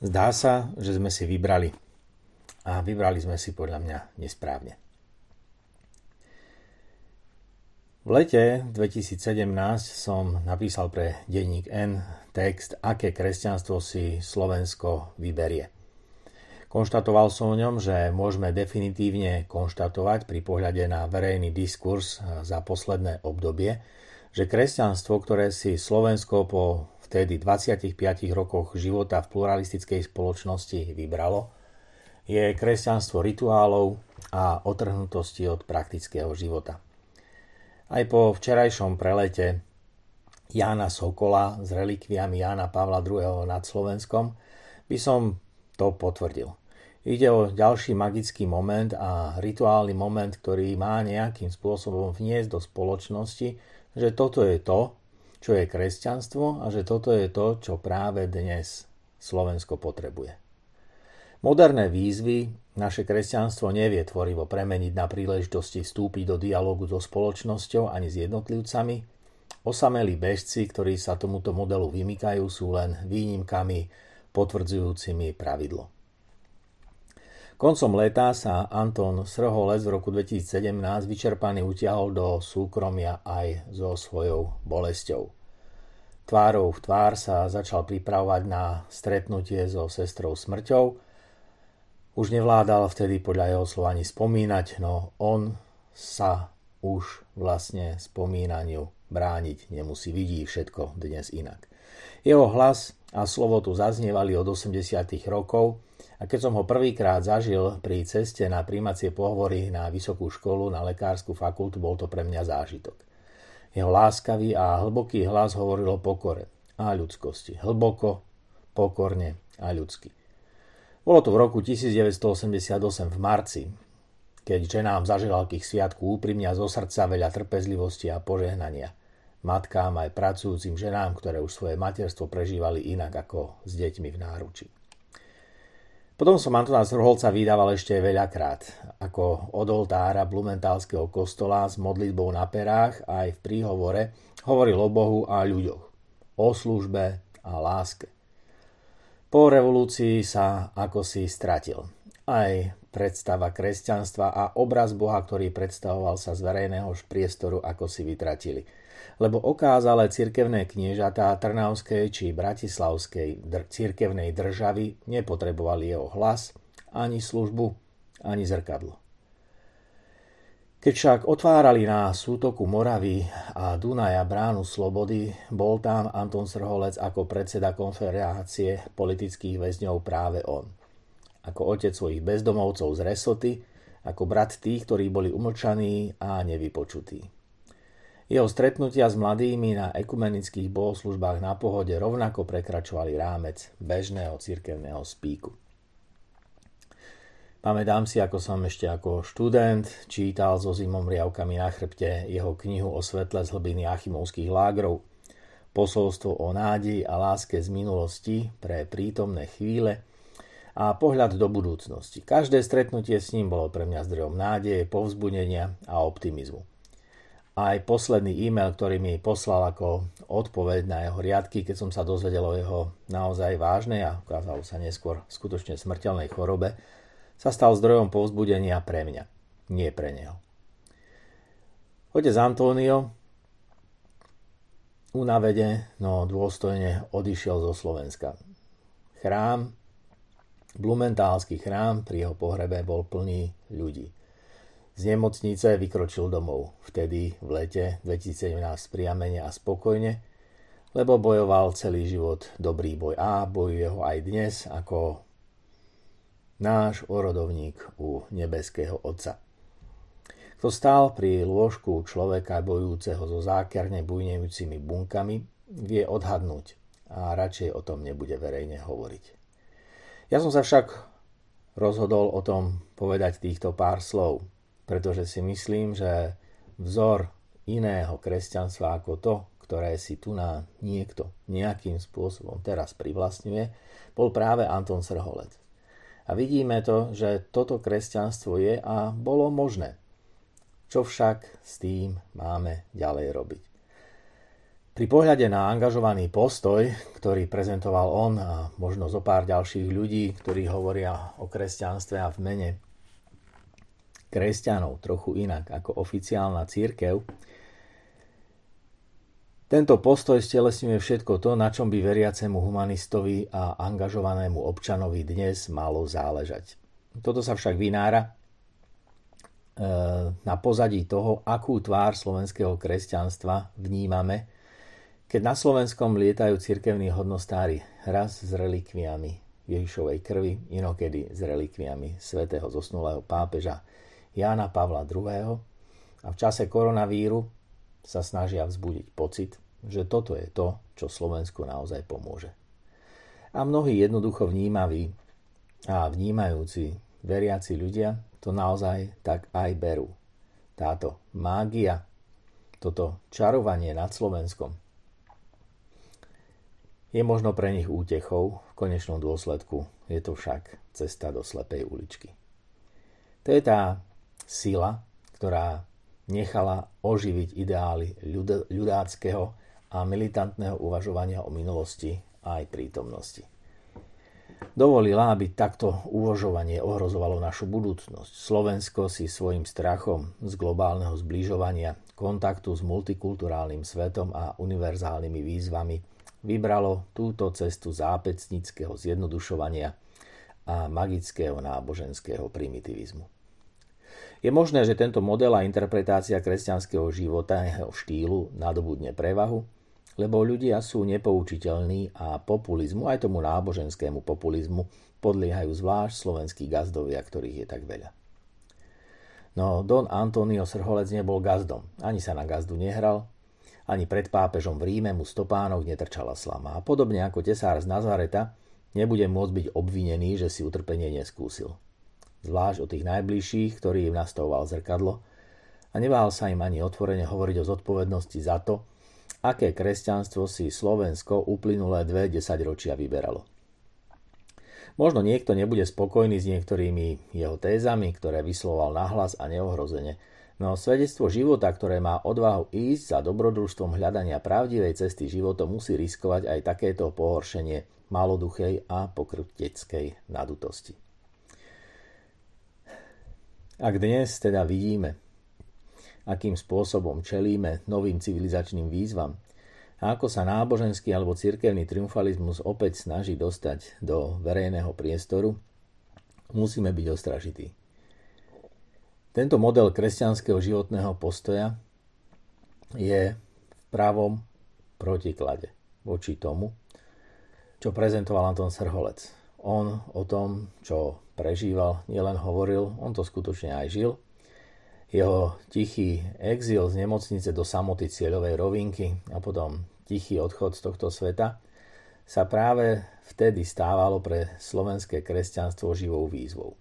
Zdá sa, že sme si vybrali. A vybrali sme si podľa mňa nesprávne. V lete 2017 som napísal pre denník N text Aké kresťanstvo si Slovensko vyberie. Konštatoval som o ňom, že môžeme definitívne konštatovať pri pohľade na verejný diskurs za posledné obdobie, že kresťanstvo, ktoré si Slovensko po vtedy 25 rokoch života v pluralistickej spoločnosti vybralo, je kresťanstvo rituálov a otrhnutosti od praktického života. Aj po včerajšom prelete Jána Sokola s relikviami Jána Pavla II. nad Slovenskom by som to potvrdil. Ide o ďalší magický moment a rituálny moment, ktorý má nejakým spôsobom vniesť do spoločnosti, že toto je to, čo je kresťanstvo a že toto je to, čo práve dnes Slovensko potrebuje. Moderné výzvy naše kresťanstvo nevie tvorivo premeniť na príležitosti vstúpiť do dialogu so spoločnosťou ani s jednotlivcami. Osamelí bežci, ktorí sa tomuto modelu vymykajú, sú len výnimkami potvrdzujúcimi pravidlo. Koncom leta sa Anton Srholec v roku 2017 vyčerpaný utiahol do súkromia aj so svojou bolesťou. Tvárou v tvár sa začal pripravovať na stretnutie so sestrou smrťou. Už nevládal vtedy podľa jeho slova ani spomínať, no on sa už vlastne spomínaniu brániť nemusí, vidí všetko dnes inak. Jeho hlas a slovo tu zaznievali od 80. rokov, a keď som ho prvýkrát zažil pri ceste na príjmacie pohovory na vysokú školu, na lekárskú fakultu, bol to pre mňa zážitok. Jeho láskavý a hlboký hlas hovoril o pokore a ľudskosti. Hlboko, pokorne a ľudsky. Bolo to v roku 1988 v marci, keď ženám zaželalkých sviatku úprimne zo srdca veľa trpezlivosti a požehnania. Matkám aj pracujúcim ženám, ktoré už svoje materstvo prežívali inak ako s deťmi v náručí. Potom som Antona Zrholca vydával ešte veľakrát, ako od oltára Blumentálskeho kostola s modlitbou na perách aj v príhovore hovoril o Bohu a ľuďoch, o službe a láske. Po revolúcii sa ako si stratil. Aj predstava kresťanstva a obraz Boha, ktorý predstavoval sa z verejného priestoru, ako si vytratili – lebo okázale cirkevné kniežatá Trnavskej či Bratislavskej dr- cirkevnej državy nepotrebovali jeho hlas, ani službu, ani zrkadlo. Keď však otvárali na sútoku Moravy a Dunaja bránu Slobody, bol tam Anton Srholec ako predseda konfederácie politických väzňov práve on. Ako otec svojich bezdomovcov z Resoty, ako brat tých, ktorí boli umlčaní a nevypočutí. Jeho stretnutia s mladými na ekumenických bohoslužbách na pohode rovnako prekračovali rámec bežného cirkevného spíku. Pamätám si, ako som ešte ako študent čítal so zimom riavkami na chrbte jeho knihu o svetle z hlbiny Achimovských lágrov, posolstvo o nádeji a láske z minulosti pre prítomné chvíle a pohľad do budúcnosti. Každé stretnutie s ním bolo pre mňa zdrojom nádeje, povzbudenia a optimizmu aj posledný e-mail, ktorý mi poslal ako odpoveď na jeho riadky, keď som sa dozvedel o jeho naozaj vážnej a ukázalo sa neskôr skutočne smrteľnej chorobe, sa stal zdrojom povzbudenia pre mňa, nie pre neho. Otec Antonio unavede, no dôstojne odišiel zo Slovenska. Chrám, Blumentálsky chrám pri jeho pohrebe bol plný ľudí. Z nemocnice vykročil domov, vtedy v lete 2017 priamene a spokojne, lebo bojoval celý život dobrý boj a bojuje ho aj dnes ako náš orodovník u nebeského Otca. Kto stál pri lôžku človeka bojujúceho so zákerne bujnejúcimi bunkami, vie odhadnúť a radšej o tom nebude verejne hovoriť. Ja som sa však rozhodol o tom povedať týchto pár slov, pretože si myslím, že vzor iného kresťanstva ako to, ktoré si tu na niekto nejakým spôsobom teraz privlastňuje, bol práve Anton Srholec. A vidíme to, že toto kresťanstvo je a bolo možné. Čo však s tým máme ďalej robiť? Pri pohľade na angažovaný postoj, ktorý prezentoval on a možno zo pár ďalších ľudí, ktorí hovoria o kresťanstve a v mene kresťanov trochu inak ako oficiálna církev, tento postoj stelesňuje všetko to, na čom by veriacemu humanistovi a angažovanému občanovi dnes malo záležať. Toto sa však vynára e, na pozadí toho, akú tvár slovenského kresťanstva vnímame keď na Slovenskom lietajú cirkevní hodnostári raz s relikviami Ježišovej krvi, inokedy s relikviami svätého zosnulého pápeža Jána Pavla II. a v čase koronavíru sa snažia vzbudiť pocit, že toto je to, čo Slovensku naozaj pomôže. A mnohí jednoducho vnímaví a vnímajúci veriaci ľudia to naozaj tak aj berú. Táto mágia, toto čarovanie nad Slovenskom je možno pre nich útechou, v konečnom dôsledku je to však cesta do slepej uličky. To je tá sila, ktorá nechala oživiť ideály ľudáckého a militantného uvažovania o minulosti a aj prítomnosti. Dovolila, aby takto uvažovanie ohrozovalo našu budúcnosť. Slovensko si svojim strachom z globálneho zbližovania, kontaktu s multikulturálnym svetom a univerzálnymi výzvami vybralo túto cestu zápecnického zjednodušovania a magického náboženského primitivizmu. Je možné, že tento model a interpretácia kresťanského života jeho štýlu nadobudne prevahu, lebo ľudia sú nepoučiteľní a populizmu, aj tomu náboženskému populizmu, podliehajú zvlášť slovenskí gazdovia, ktorých je tak veľa. No Don Antonio Srholec nebol gazdom, ani sa na gazdu nehral, ani pred pápežom v Ríme mu stopánok netrčala slama. A podobne ako tesár z Nazareta, nebude môcť byť obvinený, že si utrpenie neskúsil. Zvlášť o tých najbližších, ktorý im nastavoval zrkadlo a neváhal sa im ani otvorene hovoriť o zodpovednosti za to, aké kresťanstvo si Slovensko uplynulé dve desaťročia vyberalo. Možno niekto nebude spokojný s niektorými jeho tézami, ktoré vysloval nahlas a neohrozene, No svedectvo života, ktoré má odvahu ísť za dobrodružstvom hľadania pravdivej cesty života, musí riskovať aj takéto pohoršenie maloduchej a pokrteckej nadutosti. Ak dnes teda vidíme, akým spôsobom čelíme novým civilizačným výzvam a ako sa náboženský alebo cirkevný triumfalizmus opäť snaží dostať do verejného priestoru, musíme byť ostražití. Tento model kresťanského životného postoja je v pravom protiklade voči tomu, čo prezentoval Anton Srholec. On o tom, čo prežíval, nielen hovoril, on to skutočne aj žil. Jeho tichý exil z nemocnice do samoty cieľovej rovinky a potom tichý odchod z tohto sveta sa práve vtedy stávalo pre slovenské kresťanstvo živou výzvou.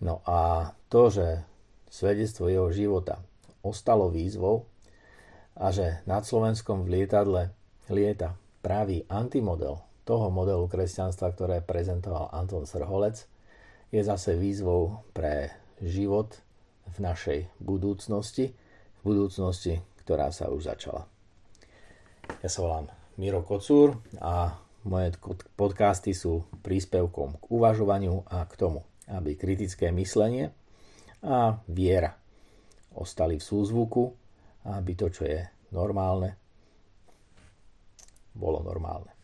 No a to, že svedectvo jeho života ostalo výzvou a že nad Slovenskom v lietadle lieta pravý antimodel toho modelu kresťanstva, ktoré prezentoval Anton Srholec, je zase výzvou pre život v našej budúcnosti, v budúcnosti, ktorá sa už začala. Ja sa volám Miro Kocúr a moje podcasty sú príspevkom k uvažovaniu a k tomu, aby kritické myslenie a viera ostali v súzvuku, aby to, čo je normálne, bolo normálne.